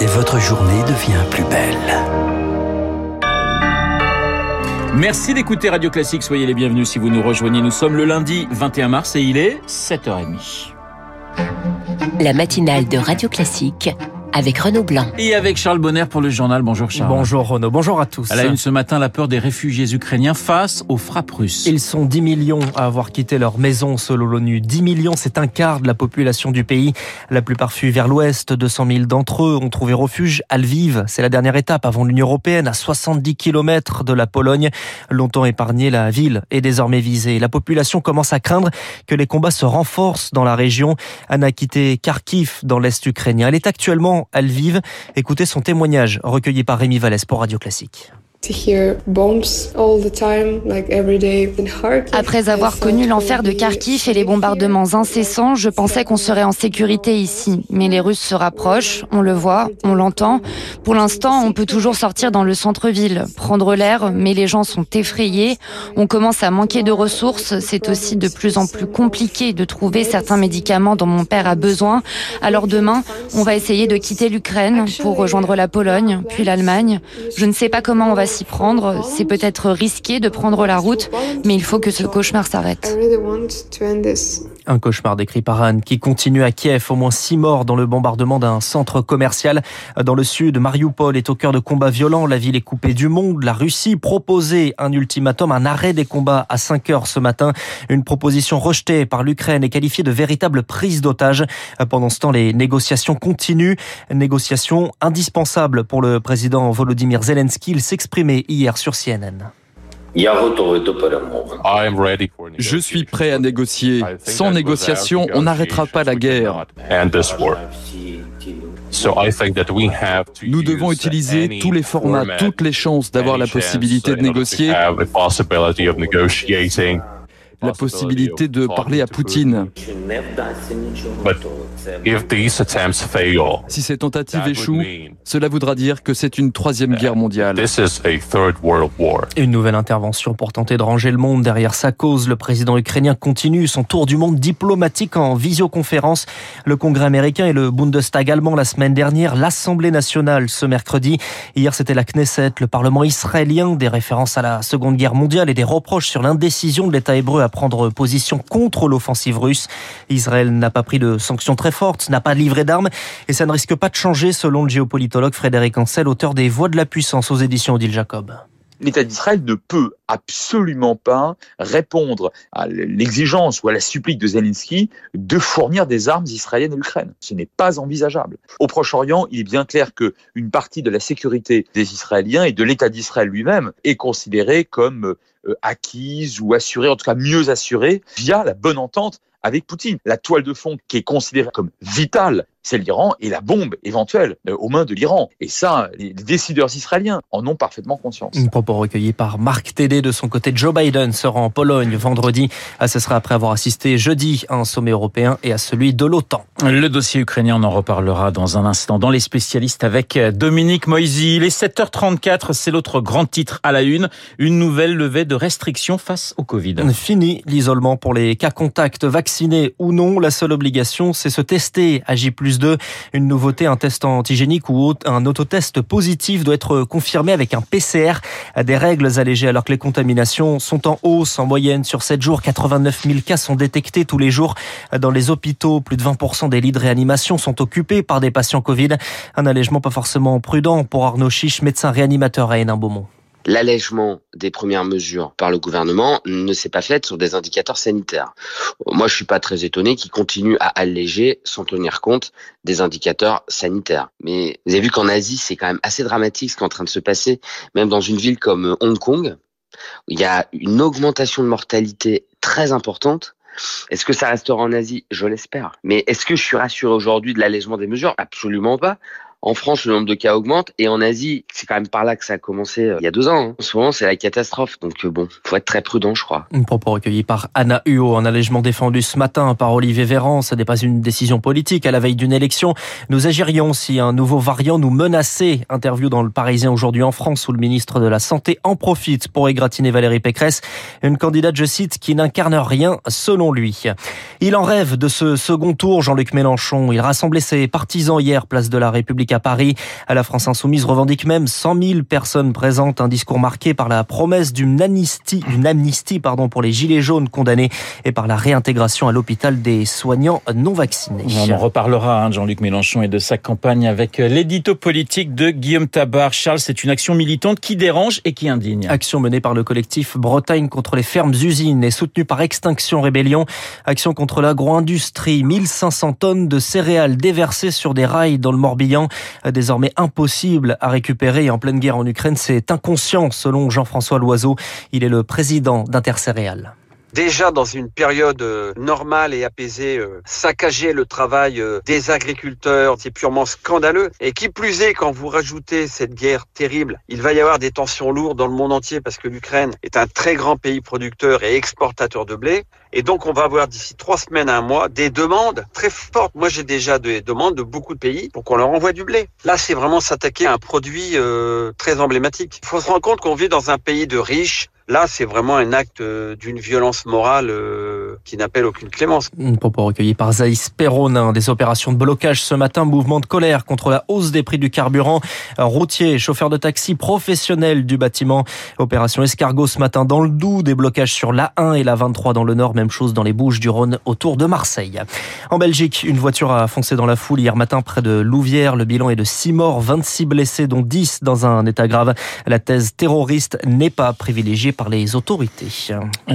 et votre journée devient plus belle. Merci d'écouter Radio Classique. Soyez les bienvenus si vous nous rejoignez. Nous sommes le lundi 21 mars et il est 7h30. La matinale de Radio Classique avec Renaud Blanc. Et avec Charles Bonner pour le journal. Bonjour Charles. Bonjour Renaud, bonjour à tous. À la une ce matin, la peur des réfugiés ukrainiens face aux frappes russes. Ils sont 10 millions à avoir quitté leur maison selon l'ONU. 10 millions, c'est un quart de la population du pays. La plupart fuient vers l'ouest. 200 000 d'entre eux ont trouvé refuge à Lviv. C'est la dernière étape avant l'Union européenne, à 70 km de la Pologne. Longtemps épargnée, la ville est désormais visée. La population commence à craindre que les combats se renforcent dans la région. Anna a quitté Kharkiv dans l'est ukrainien. Elle est actuellement à Lviv. Écoutez son témoignage recueilli par Rémi Vallès pour Radio Classique. Après avoir connu l'enfer de Kharkiv et les bombardements incessants, je pensais qu'on serait en sécurité ici. Mais les Russes se rapprochent, on le voit, on l'entend. Pour l'instant, on peut toujours sortir dans le centre-ville, prendre l'air, mais les gens sont effrayés. On commence à manquer de ressources. C'est aussi de plus en plus compliqué de trouver certains médicaments dont mon père a besoin. Alors demain, on va essayer de quitter l'Ukraine pour rejoindre la Pologne, puis l'Allemagne. Je ne sais pas comment on va s'y prendre. C'est peut-être risqué de prendre la route, mais il faut que ce cauchemar s'arrête. Un cauchemar décrit par Anne qui continue à Kiev. Au moins six morts dans le bombardement d'un centre commercial dans le sud. Mariupol est au cœur de combats violents. La ville est coupée du monde. La Russie proposait un ultimatum, un arrêt des combats à 5 heures ce matin. Une proposition rejetée par l'Ukraine et qualifiée de véritable prise d'otage. Pendant ce temps, les négociations continuent. Négociations indispensables pour le président Volodymyr Zelensky. Il s'exprimait hier sur CNN. Je suis prêt à négocier. Sans négociation, on n'arrêtera pas la guerre. Nous devons utiliser tous les formats, toutes les chances d'avoir la possibilité de négocier, la possibilité de parler à Poutine. Si ces tentatives échouent, cela voudra dire que c'est une troisième guerre mondiale. Une nouvelle intervention pour tenter de ranger le monde derrière sa cause. Le président ukrainien continue son tour du monde diplomatique en visioconférence. Le Congrès américain et le Bundestag allemand la semaine dernière, l'Assemblée nationale ce mercredi. Hier, c'était la Knesset, le Parlement israélien, des références à la Seconde Guerre mondiale et des reproches sur l'indécision de l'État hébreu à prendre position contre l'offensive russe. Israël n'a pas pris de sanctions très fortes, n'a pas livré d'armes et ça ne risque pas de changer selon le géopolitologue Frédéric Ancel, auteur des Voix de la puissance aux éditions Odile Jacob l'État d'Israël ne peut absolument pas répondre à l'exigence ou à la supplique de Zelensky de fournir des armes israéliennes à l'Ukraine. Ce n'est pas envisageable. Au Proche-Orient, il est bien clair que une partie de la sécurité des Israéliens et de l'État d'Israël lui-même est considérée comme euh, acquise ou assurée, en tout cas mieux assurée, via la bonne entente avec Poutine. La toile de fond qui est considérée comme vitale c'est l'Iran et la bombe éventuelle euh, aux mains de l'Iran. Et ça, les décideurs israéliens en ont parfaitement conscience. Un propos recueilli par Marc Tédé. De son côté, Joe Biden sera en Pologne vendredi. Ah, ce sera après avoir assisté jeudi à un sommet européen et à celui de l'OTAN. Le dossier ukrainien, on en reparlera dans un instant dans les spécialistes avec Dominique Moisy. Les 7h34, c'est l'autre grand titre à la une. Une nouvelle levée de restrictions face au Covid. Fini l'isolement pour les cas contacts, vaccinés ou non. La seule obligation, c'est se tester à J 2. Une nouveauté, un test antigénique ou un autotest positif doit être confirmé avec un PCR. Des règles allégées alors que les contaminations sont en hausse en moyenne sur 7 jours. 89 000 cas sont détectés tous les jours dans les hôpitaux. Plus de 20% des lits de réanimation sont occupés par des patients Covid. Un allègement pas forcément prudent pour Arnaud Chiche, médecin réanimateur à Hénin-Beaumont l'allègement des premières mesures par le gouvernement ne s'est pas fait sur des indicateurs sanitaires. Moi, je suis pas très étonné qu'ils continuent à alléger sans tenir compte des indicateurs sanitaires. Mais vous avez vu qu'en Asie, c'est quand même assez dramatique ce qui est en train de se passer, même dans une ville comme Hong Kong, il y a une augmentation de mortalité très importante. Est-ce que ça restera en Asie? Je l'espère. Mais est-ce que je suis rassuré aujourd'hui de l'allègement des mesures? Absolument pas. En France, le nombre de cas augmente et en Asie, c'est quand même par là que ça a commencé euh, il y a deux ans. Hein. En c'est la catastrophe. Donc euh, bon, faut être très prudent, je crois. Un propos recueilli par Anna Huot, un allègement défendu ce matin par Olivier Véran. Ce n'est pas une décision politique à la veille d'une élection. Nous agirions si un nouveau variant nous menaçait. Interview dans le Parisien aujourd'hui en France où le ministre de la Santé en profite pour égratigner Valérie Pécresse, une candidate, je cite, qui n'incarne rien selon lui. Il en rêve de ce second tour, Jean-Luc Mélenchon. Il rassemblait ses partisans hier, place de la République République à Paris. À la France Insoumise revendique même 100 000 personnes présentes. Un discours marqué par la promesse d'une amnistie, d'une amnistie pardon, pour les gilets jaunes condamnés et par la réintégration à l'hôpital des soignants non vaccinés. On en reparlera, hein, Jean-Luc Mélenchon, et de sa campagne avec l'édito politique de Guillaume Tabar. Charles, c'est une action militante qui dérange et qui indigne. Action menée par le collectif Bretagne contre les fermes-usines et soutenue par Extinction Rébellion. Action contre l'agro-industrie. 1500 tonnes de céréales déversées sur des rails dans le Morbihan. Désormais impossible à récupérer en pleine guerre en Ukraine, c'est inconscient selon Jean-François Loiseau. Il est le président d'Intercéréales déjà dans une période euh, normale et apaisée, euh, saccager le travail euh, des agriculteurs, c'est purement scandaleux. Et qui plus est, quand vous rajoutez cette guerre terrible, il va y avoir des tensions lourdes dans le monde entier parce que l'Ukraine est un très grand pays producteur et exportateur de blé. Et donc, on va avoir d'ici trois semaines à un mois des demandes très fortes. Moi, j'ai déjà des demandes de beaucoup de pays pour qu'on leur envoie du blé. Là, c'est vraiment s'attaquer à un produit très emblématique. Il faut se rendre compte qu'on vit dans un pays de riches, Là, c'est vraiment un acte euh, d'une violence morale euh, qui n'appelle aucune clémence. Propos recueilli par Zaïs Perronin. Des opérations de blocage ce matin, mouvement de colère contre la hausse des prix du carburant. Routier, chauffeur de taxi professionnel du bâtiment. Opération escargot ce matin dans le Doubs. Des blocages sur l'A1 et la 23 dans le Nord. Même chose dans les Bouches du Rhône autour de Marseille. En Belgique, une voiture a foncé dans la foule hier matin près de Louvière. Le bilan est de 6 morts, 26 blessés, dont 10 dans un état grave. La thèse terroriste n'est pas privilégiée par les autorités.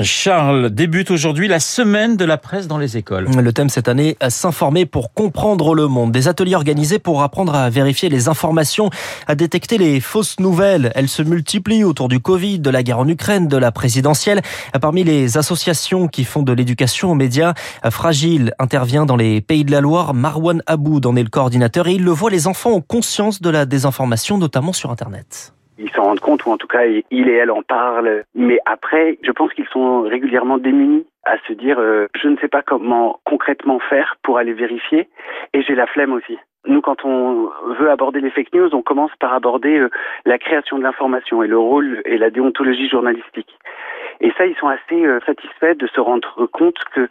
Charles, débute aujourd'hui la semaine de la presse dans les écoles. Le thème cette année, s'informer pour comprendre le monde. Des ateliers organisés pour apprendre à vérifier les informations, à détecter les fausses nouvelles. Elles se multiplient autour du Covid, de la guerre en Ukraine, de la présidentielle. Parmi les associations qui font de l'éducation aux médias, Fragile intervient dans les Pays de la Loire. Marwan Aboud en est le coordinateur et il le voit, les enfants ont conscience de la désinformation, notamment sur Internet ils s'en rendent compte ou en tout cas il et elle en parlent. Mais après, je pense qu'ils sont régulièrement démunis à se dire euh, je ne sais pas comment concrètement faire pour aller vérifier et j'ai la flemme aussi. Nous, quand on veut aborder les fake news, on commence par aborder euh, la création de l'information et le rôle et la déontologie journalistique. Et ça, ils sont assez euh, satisfaits de se rendre compte que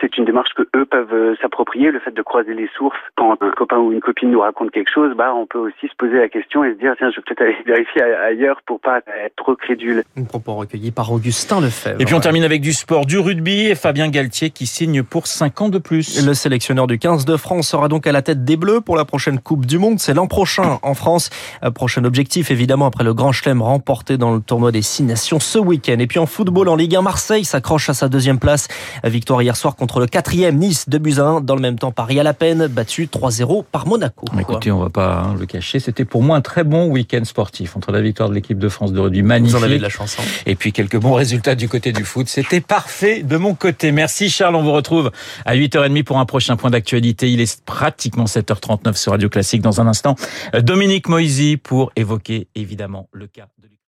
c'est une démarche que eux peuvent euh, s'approprier. Le fait de croiser les sources, quand un copain ou une copine nous raconte quelque chose, bah, on peut aussi se poser la question et se dire, tiens, je vais peut-être aller vérifier ailleurs pour pas être trop crédule. Un propos recueilli par Augustin Lefebvre. Et puis on termine avec du sport, du rugby et Fabien Galtier qui signe pour 5 ans de plus. Le sélectionneur du 15 de France sera donc à la tête des Bleus pour la prochaine Coupe du Monde. C'est l'an prochain en France. Prochain objectif, évidemment, après le Grand Chelem remporté dans le tournoi des Six Nations ce week-end. Et puis en football en Ligue 1, Marseille s'accroche à sa deuxième place. Victoire hier soir contre le quatrième Nice de Buzyn. Dans le même temps, Paris à la peine, battu 3-0 par Monaco. Écoutez, on va pas hein, le cacher. C'était pour moi un très bon week-end sportif entre la victoire de l'équipe de France de rugby magnifique. Vous en avez de la chance. Hein. Et puis quelques bons résultats du côté du foot. C'était parfait de mon côté. Merci Charles. On vous retrouve à 8h30 pour un prochain point d'actualité. Il est pratiquement 7h39 sur Radio Classique. Dans un instant, Dominique Moisy pour évoquer évidemment le cas de